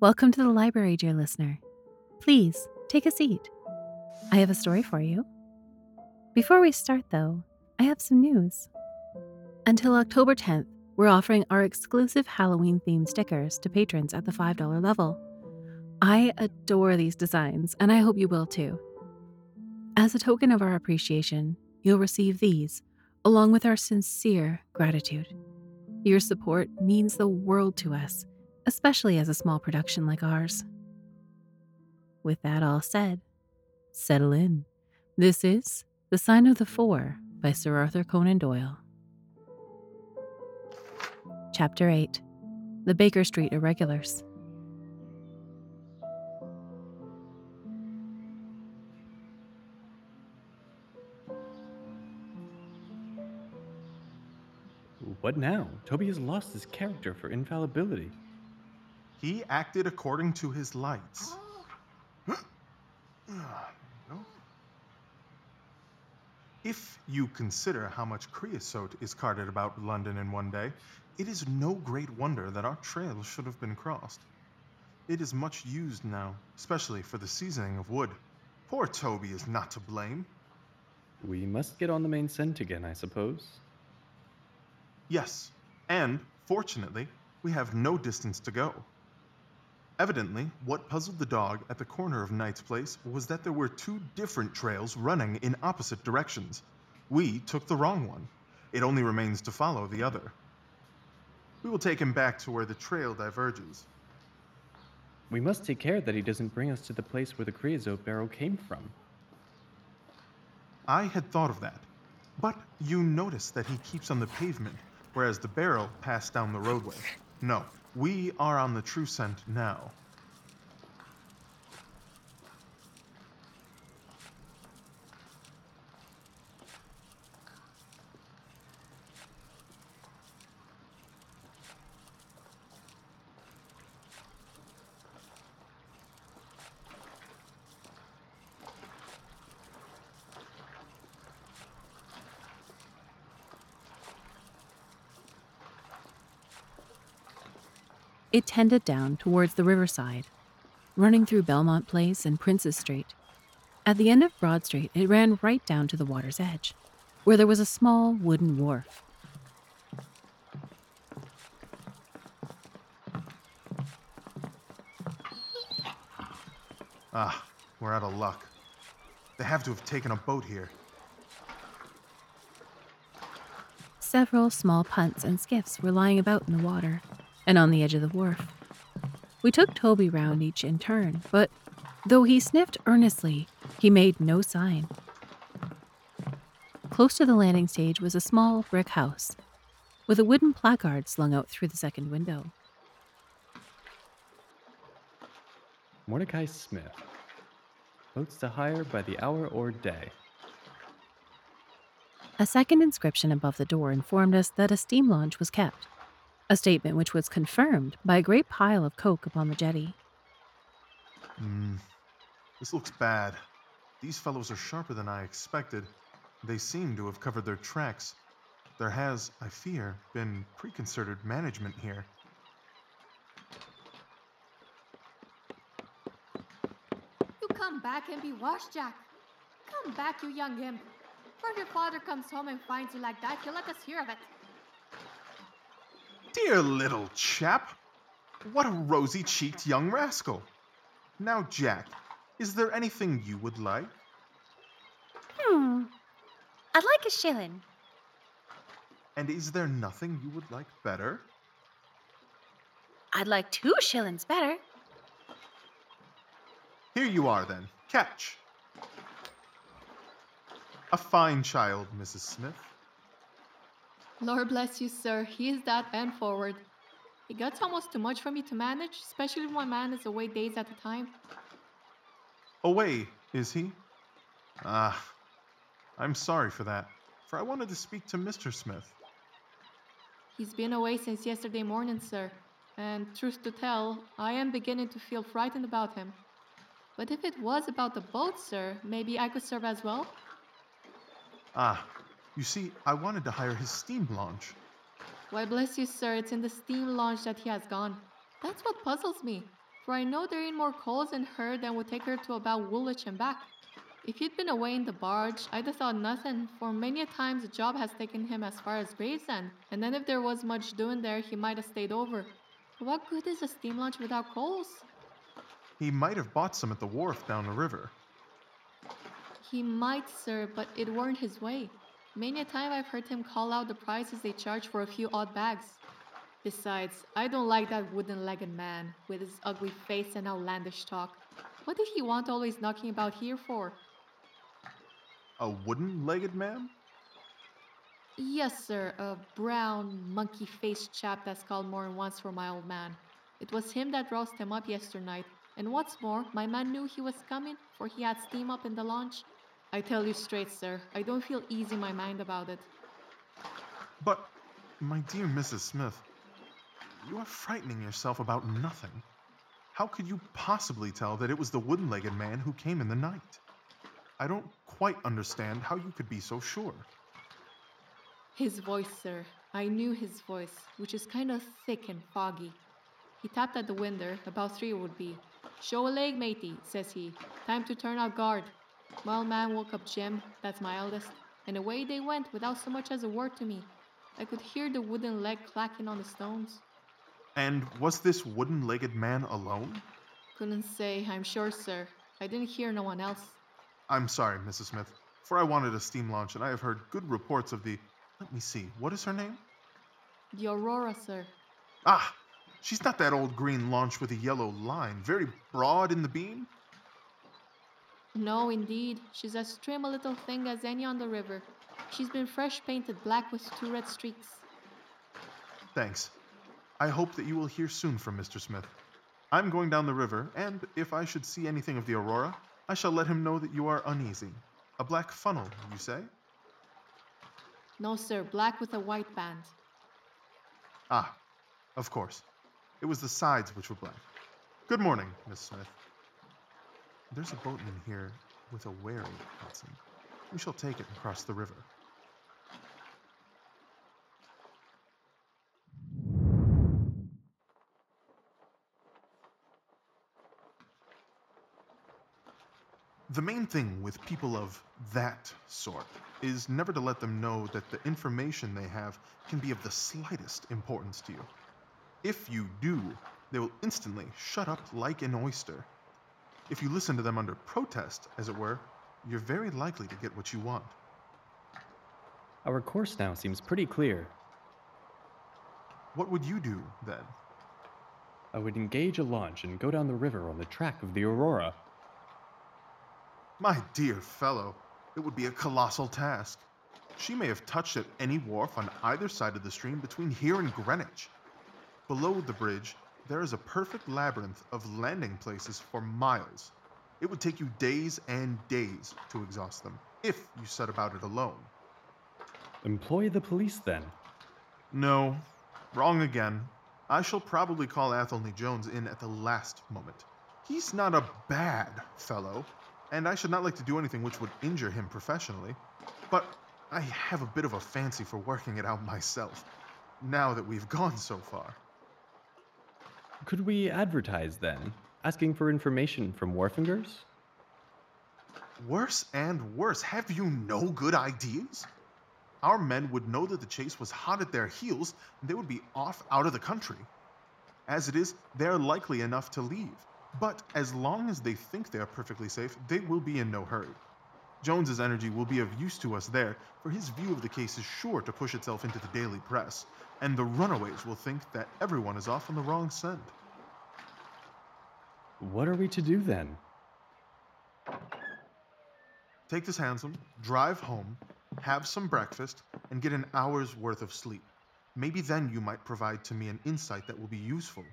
Welcome to the library, dear listener. Please take a seat. I have a story for you. Before we start, though, I have some news. Until October 10th, we're offering our exclusive Halloween themed stickers to patrons at the $5 level. I adore these designs, and I hope you will too. As a token of our appreciation, you'll receive these, along with our sincere gratitude. Your support means the world to us, especially as a small production like ours. With that all said, settle in. This is The Sign of the Four by Sir Arthur Conan Doyle. Chapter 8 The Baker Street Irregulars. What now? Toby has lost his character for infallibility. He acted according to his lights. Oh. If you consider how much creosote is carted about London in one day, it is no great wonder that our trails should have been crossed. It is much used now, especially for the seasoning of wood. Poor Toby is not to blame. We must get on the main scent again, I suppose. Yes, and fortunately, we have no distance to go. Evidently, what puzzled the dog at the corner of Knight's Place was that there were two different trails running in opposite directions. We took the wrong one. It only remains to follow the other. We will take him back to where the trail diverges. We must take care that he doesn't bring us to the place where the creosote barrel came from. I had thought of that, but you notice that he keeps on the pavement, whereas the barrel passed down the roadway. No, we are on the true scent now. It tended down towards the riverside, running through Belmont Place and Princes Street. At the end of Broad Street, it ran right down to the water's edge, where there was a small wooden wharf. Ah, we're out of luck. They have to have taken a boat here. Several small punts and skiffs were lying about in the water and on the edge of the wharf. We took Toby round each in turn, but though he sniffed earnestly, he made no sign. Close to the landing stage was a small brick house, with a wooden placard slung out through the second window. Mordecai Smith. Boats to hire by the hour or day. A second inscription above the door informed us that a steam launch was kept, a statement which was confirmed by a great pile of coke upon the jetty. Hmm. This looks bad. These fellows are sharper than I expected. They seem to have covered their tracks. There has, I fear, been preconcerted management here. You come back and be washed, Jack. Come back, you young imp. For if your father comes home and finds you like that, he'll let us hear of it. Dear little chap! What a rosy cheeked young rascal! Now, Jack, is there anything you would like? Hmm. I'd like a shilling. And is there nothing you would like better? I'd like two shillings better. Here you are, then. Catch. A fine child, Mrs. Smith. Lord bless you, sir. He is that bent forward. It gets almost too much for me to manage, especially when my man is away days at a time. Away, is he? Ah, I'm sorry for that, for I wanted to speak to Mr. Smith. He's been away since yesterday morning, sir, and truth to tell, I am beginning to feel frightened about him. But if it was about the boat, sir, maybe I could serve as well? Ah, you see, I wanted to hire his steam launch. Why, bless you, sir, it's in the steam launch that he has gone. That's what puzzles me. for I know there ain't more coals in her than would take her to about Woolwich and back. If he'd been away in the barge, I'd have thought nothing, for many a times the job has taken him as far as Gravesend, and then if there was much doing there, he might have stayed over. What good is a steam launch without coals? He might have bought some at the wharf down the river. He might, sir, but it weren't his way. Many a time I've heard him call out the prices they charge for a few odd bags. Besides, I don't like that wooden legged man with his ugly face and outlandish talk. What did he want always knocking about here for? A wooden legged man? Yes, sir, a brown, monkey faced chap that's called more than once for my old man. It was him that roused him up yesternight, and what's more, my man knew he was coming, for he had steam up in the launch. I tell you straight, sir, I don't feel easy in my mind about it. But, my dear Mrs. Smith, you are frightening yourself about nothing. How could you possibly tell that it was the wooden legged man who came in the night? I don't quite understand how you could be so sure. His voice, sir. I knew his voice, which is kind of thick and foggy. He tapped at the window, about three it would be. Show a leg, matey, says he. Time to turn out guard. Old man woke up Jim, that's my eldest, and away they went without so much as a word to me. I could hear the wooden leg clacking on the stones. And was this wooden legged man alone? Couldn't say, I'm sure, sir. I didn't hear no one else. I'm sorry, Mrs. Smith, for I wanted a steam launch and I have heard good reports of the. Let me see, what is her name? The Aurora, sir. Ah, she's not that old green launch with a yellow line, very broad in the beam? No, indeed. She's as trim a little thing as any on the river. She's been fresh painted black with two red streaks. Thanks. I hope that you will hear soon from Mr. Smith. I'm going down the river, and if I should see anything of the Aurora, I shall let him know that you are uneasy. A black funnel, you say? No, sir, black with a white band. Ah, of course. It was the sides which were black. Good morning, Miss Smith. There's a boatman here with a wherry, Watson. We shall take it and cross the river. The main thing with people of that sort is never to let them know that the information they have can be of the slightest importance to you. If you do, they will instantly shut up like an oyster. If you listen to them under protest, as it were, you're very likely to get what you want. Our course now seems pretty clear. What would you do then? I would engage a launch and go down the river on the track of the Aurora. My dear fellow, it would be a colossal task. She may have touched at any wharf on either side of the stream between here and Greenwich. Below the bridge, there is a perfect labyrinth of landing places for miles. It would take you days and days to exhaust them, if you set about it alone. Employ the police then. No, wrong again. I shall probably call Athelney Jones in at the last moment. He's not a bad fellow, and I should not like to do anything which would injure him professionally. But I have a bit of a fancy for working it out myself, now that we've gone so far. Could we advertise then, asking for information from wharfingers? Worse and worse, have you no good ideas? Our men would know that the chase was hot at their heels, and they would be off out of the country. As it is, they're likely enough to leave. But as long as they think they are perfectly safe, they will be in no hurry. Jones's energy will be of use to us there, for his view of the case is sure to push itself into the daily press, and the runaways will think that everyone is off on the wrong scent. What are we to do then? Take this hansom, drive home, have some breakfast, and get an hour's worth of sleep. Maybe then you might provide to me an insight that will be useful.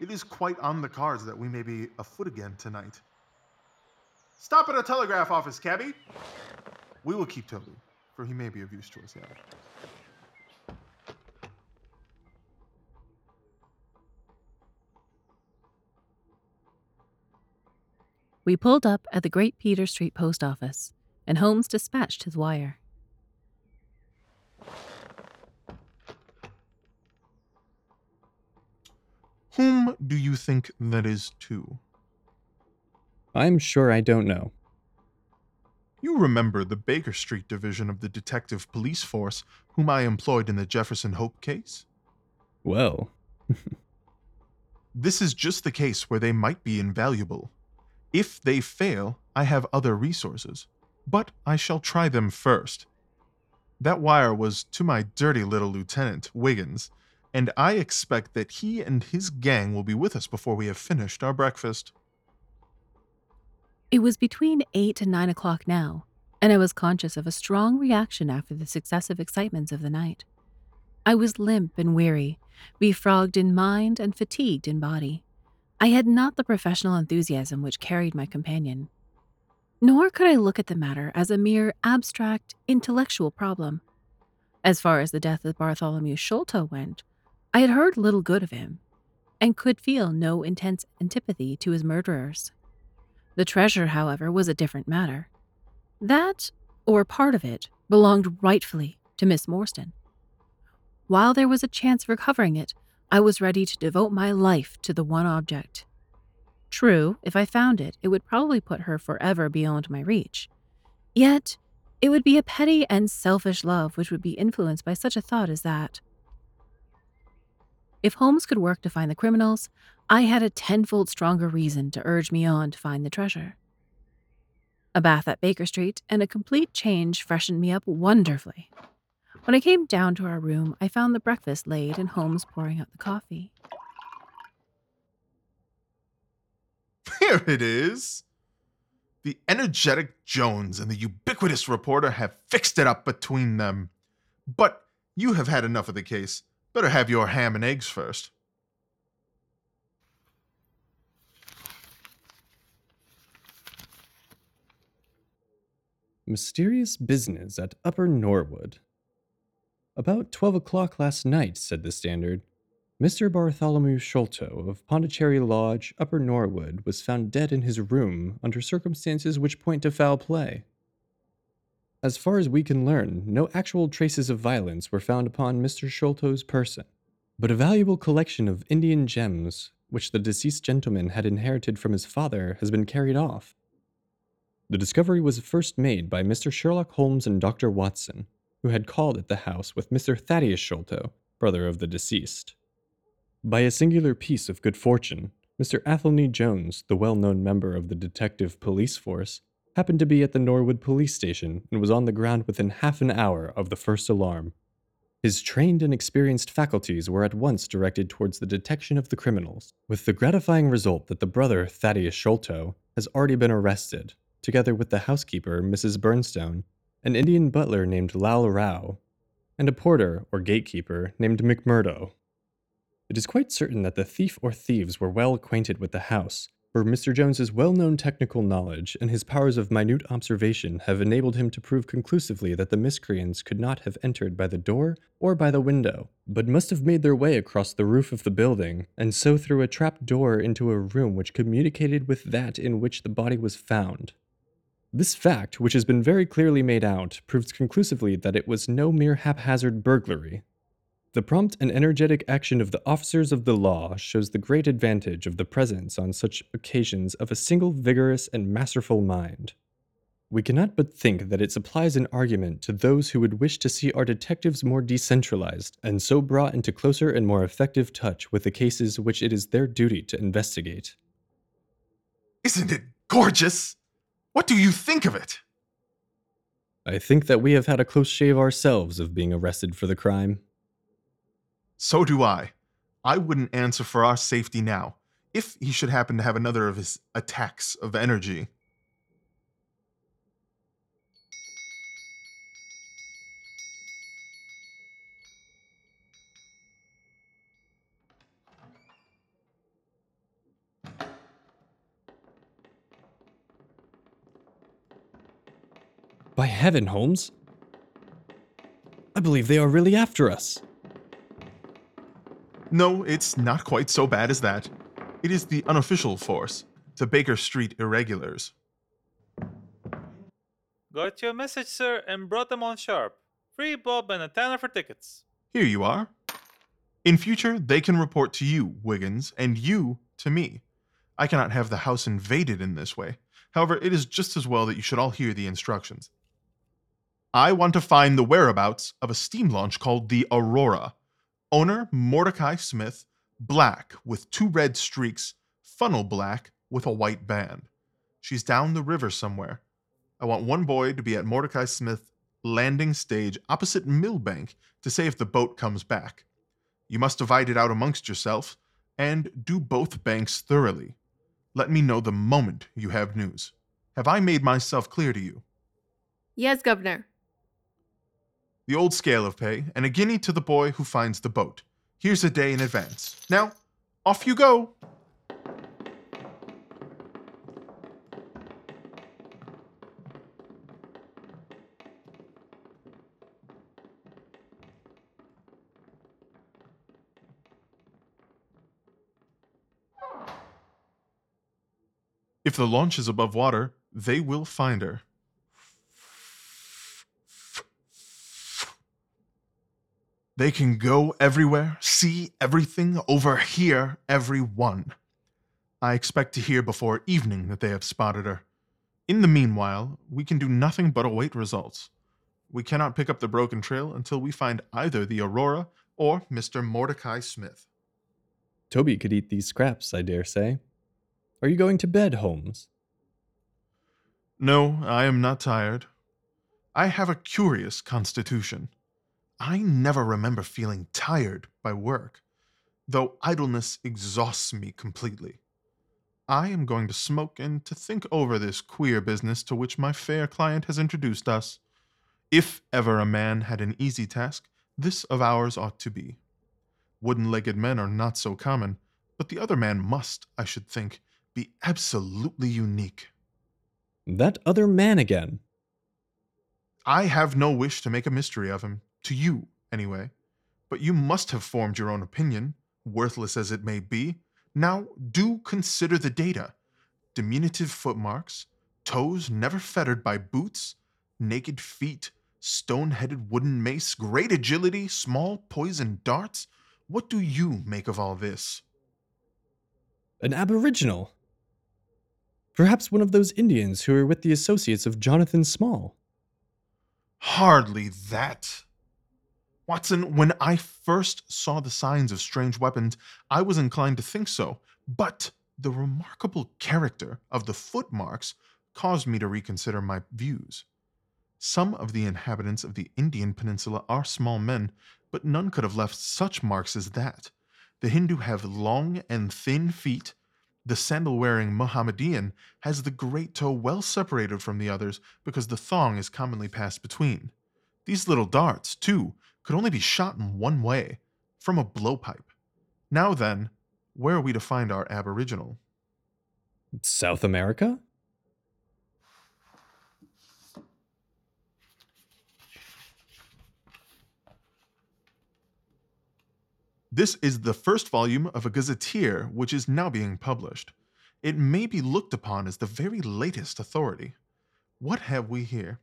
It is quite on the cards that we may be afoot again tonight. Stop at a telegraph office, cabby! We will keep Toby, for he may be of use to us yet. We pulled up at the Great Peter Street Post Office, and Holmes dispatched his wire. Whom do you think that is to? I'm sure I don't know. You remember the Baker Street division of the Detective Police Force, whom I employed in the Jefferson Hope case? Well, This is just the case where they might be invaluable. If they fail, I have other resources, but I shall try them first. That wire was to my dirty little lieutenant, Wiggins, and I expect that he and his gang will be with us before we have finished our breakfast. It was between 8 and 9 o'clock now, and I was conscious of a strong reaction after the successive excitements of the night. I was limp and weary, befrogged in mind and fatigued in body. I had not the professional enthusiasm which carried my companion. Nor could I look at the matter as a mere abstract, intellectual problem. As far as the death of Bartholomew Sholto went, I had heard little good of him, and could feel no intense antipathy to his murderers. The treasure, however, was a different matter. That, or part of it, belonged rightfully to Miss Morstan. While there was a chance of recovering it, I was ready to devote my life to the one object. True, if I found it, it would probably put her forever beyond my reach. Yet, it would be a petty and selfish love which would be influenced by such a thought as that. If Holmes could work to find the criminals, I had a tenfold stronger reason to urge me on to find the treasure. A bath at Baker Street and a complete change freshened me up wonderfully. When I came down to our room, I found the breakfast laid and Holmes pouring out the coffee. Here it is. The energetic Jones and the ubiquitous reporter have fixed it up between them. But you have had enough of the case. Better have your ham and eggs first. Mysterious business at Upper Norwood. About 12 o'clock last night, said the Standard, Mr. Bartholomew Sholto of Pondicherry Lodge, Upper Norwood, was found dead in his room under circumstances which point to foul play. As far as we can learn, no actual traces of violence were found upon Mr. Sholto's person, but a valuable collection of Indian gems, which the deceased gentleman had inherited from his father, has been carried off. The discovery was first made by Mr. Sherlock Holmes and Dr. Watson, who had called at the house with Mr. Thaddeus Sholto, brother of the deceased. By a singular piece of good fortune, Mr. Athelney Jones, the well known member of the detective police force, happened to be at the Norwood police station and was on the ground within half an hour of the first alarm. His trained and experienced faculties were at once directed towards the detection of the criminals, with the gratifying result that the brother, Thaddeus Sholto, has already been arrested, together with the housekeeper, Mrs. Bernstone, an Indian butler named Lal Rao, and a porter or gatekeeper named McMurdo. It is quite certain that the thief or thieves were well acquainted with the house, for Mr. Jones's well-known technical knowledge and his powers of minute observation have enabled him to prove conclusively that the miscreants could not have entered by the door or by the window, but must have made their way across the roof of the building, and so through a trap door into a room which communicated with that in which the body was found. This fact, which has been very clearly made out, proves conclusively that it was no mere haphazard burglary. The prompt and energetic action of the officers of the law shows the great advantage of the presence on such occasions of a single vigorous and masterful mind. We cannot but think that it supplies an argument to those who would wish to see our detectives more decentralized and so brought into closer and more effective touch with the cases which it is their duty to investigate. Isn't it gorgeous? What do you think of it? I think that we have had a close shave ourselves of being arrested for the crime. So do I. I wouldn't answer for our safety now, if he should happen to have another of his attacks of energy. By heaven, Holmes! I believe they are really after us. No, it's not quite so bad as that. It is the unofficial force, the Baker Street Irregulars. Got your message, sir, and brought them on sharp. Free Bob and a tanner for tickets. Here you are. In future, they can report to you, Wiggins, and you to me. I cannot have the house invaded in this way. However, it is just as well that you should all hear the instructions. I want to find the whereabouts of a steam launch called the Aurora. Owner Mordecai Smith, black with two red streaks, funnel black with a white band. She's down the river somewhere. I want one boy to be at Mordecai Smith landing stage opposite Millbank to say if the boat comes back. You must divide it out amongst yourself and do both banks thoroughly. Let me know the moment you have news. Have I made myself clear to you? Yes, Governor. The old scale of pay, and a guinea to the boy who finds the boat. Here's a day in advance. Now, off you go! If the launch is above water, they will find her. They can go everywhere, see everything, overhear everyone. I expect to hear before evening that they have spotted her. In the meanwhile, we can do nothing but await results. We cannot pick up the broken trail until we find either the Aurora or Mr. Mordecai Smith. Toby could eat these scraps, I dare say. Are you going to bed, Holmes? No, I am not tired. I have a curious constitution. I never remember feeling tired by work, though idleness exhausts me completely. I am going to smoke and to think over this queer business to which my fair client has introduced us. If ever a man had an easy task, this of ours ought to be. Wooden legged men are not so common, but the other man must, I should think, be absolutely unique. That other man again. I have no wish to make a mystery of him, to you, anyway. But you must have formed your own opinion, worthless as it may be. Now, do consider the data diminutive footmarks, toes never fettered by boots, naked feet, stone headed wooden mace, great agility, small poisoned darts. What do you make of all this? An aboriginal. Perhaps one of those Indians who were with the associates of Jonathan Small. Hardly that. Watson, when I first saw the signs of strange weapons, I was inclined to think so, but the remarkable character of the footmarks caused me to reconsider my views. Some of the inhabitants of the Indian peninsula are small men, but none could have left such marks as that. The Hindu have long and thin feet, the sandal wearing Mohammedan has the great toe well separated from the others because the thong is commonly passed between. These little darts, too, could only be shot in one way from a blowpipe. Now then, where are we to find our aboriginal? South America? This is the first volume of a gazetteer which is now being published. It may be looked upon as the very latest authority. What have we here?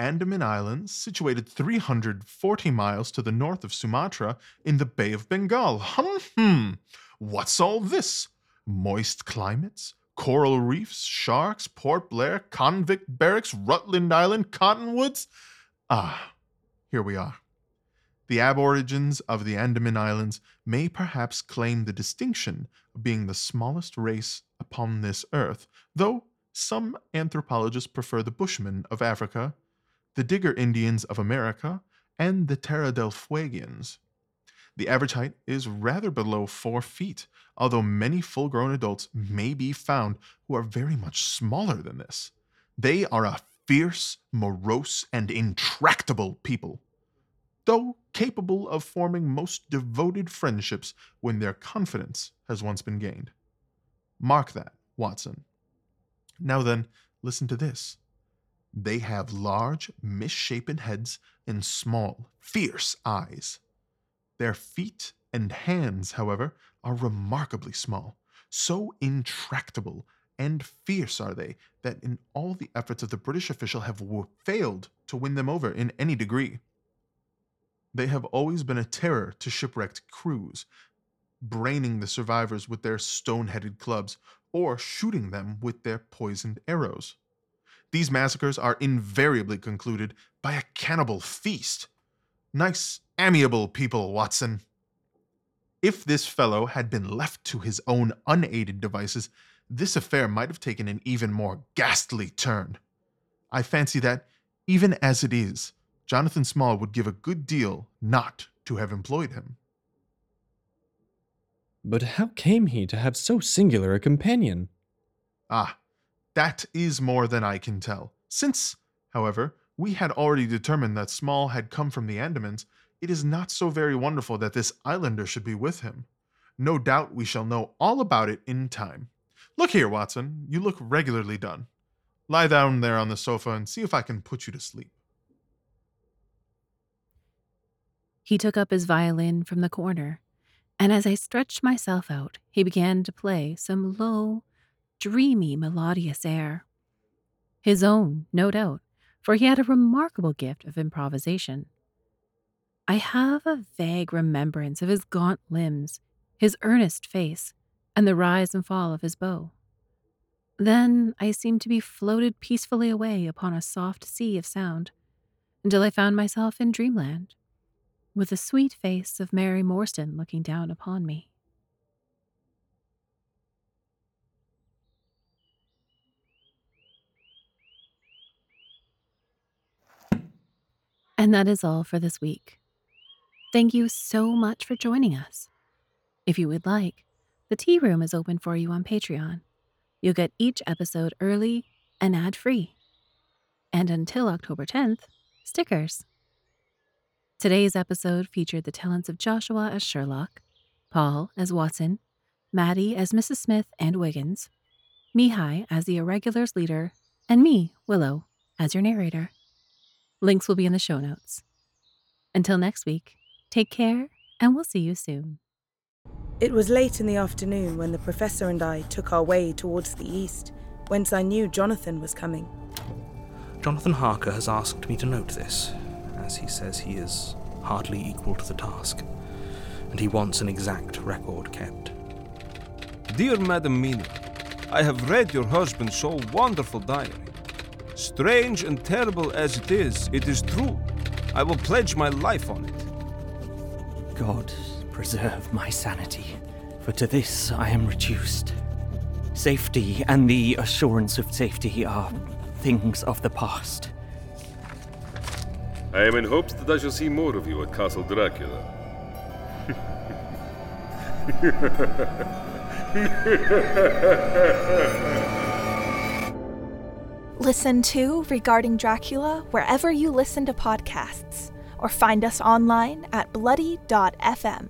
Andaman Islands, situated 340 miles to the north of Sumatra in the Bay of Bengal. Hum, hum. What's all this? Moist climates, coral reefs, sharks, Port Blair, convict barracks, Rutland Island, cottonwoods? Ah, here we are. The aborigines of the Andaman Islands may perhaps claim the distinction of being the smallest race upon this earth, though some anthropologists prefer the Bushmen of Africa, the Digger Indians of America, and the Terra del Fuegians. The average height is rather below four feet, although many full grown adults may be found who are very much smaller than this. They are a fierce, morose, and intractable people though capable of forming most devoted friendships when their confidence has once been gained. Mark that, Watson. Now then, listen to this. They have large, misshapen heads and small, fierce eyes. Their feet and hands, however, are remarkably small, so intractable and fierce are they that in all the efforts of the British official have failed to win them over in any degree. They have always been a terror to shipwrecked crews, braining the survivors with their stone headed clubs or shooting them with their poisoned arrows. These massacres are invariably concluded by a cannibal feast. Nice, amiable people, Watson. If this fellow had been left to his own unaided devices, this affair might have taken an even more ghastly turn. I fancy that, even as it is, Jonathan Small would give a good deal not to have employed him. But how came he to have so singular a companion? Ah, that is more than I can tell. Since, however, we had already determined that Small had come from the Andamans, it is not so very wonderful that this islander should be with him. No doubt we shall know all about it in time. Look here, Watson, you look regularly done. Lie down there on the sofa and see if I can put you to sleep. He took up his violin from the corner, and as I stretched myself out, he began to play some low, dreamy, melodious air. His own, no doubt, for he had a remarkable gift of improvisation. I have a vague remembrance of his gaunt limbs, his earnest face, and the rise and fall of his bow. Then I seemed to be floated peacefully away upon a soft sea of sound until I found myself in dreamland, with the sweet face of Mary Morstan looking down upon me. And that is all for this week. Thank you so much for joining us. If you would like, the tea room is open for you on Patreon. You'll get each episode early and ad free. And until October 10th, stickers. Today's episode featured the talents of Joshua as Sherlock, Paul as Watson, Maddie as Mrs. Smith and Wiggins, Mihai as the Irregulars leader, and me, Willow, as your narrator. Links will be in the show notes. Until next week, take care, and we'll see you soon. It was late in the afternoon when the professor and I took our way towards the east, whence I knew Jonathan was coming. Jonathan Harker has asked me to note this, as he says he is hardly equal to the task, and he wants an exact record kept. Dear Madam Mina, I have read your husband's so wonderful diary. Strange and terrible as it is, it is true. I will pledge my life on it. God preserve my sanity, for to this I am reduced. Safety and the assurance of safety are things of the past. I am in hopes that I shall see more of you at Castle Dracula. Listen to Regarding Dracula wherever you listen to podcasts, or find us online at bloody.fm.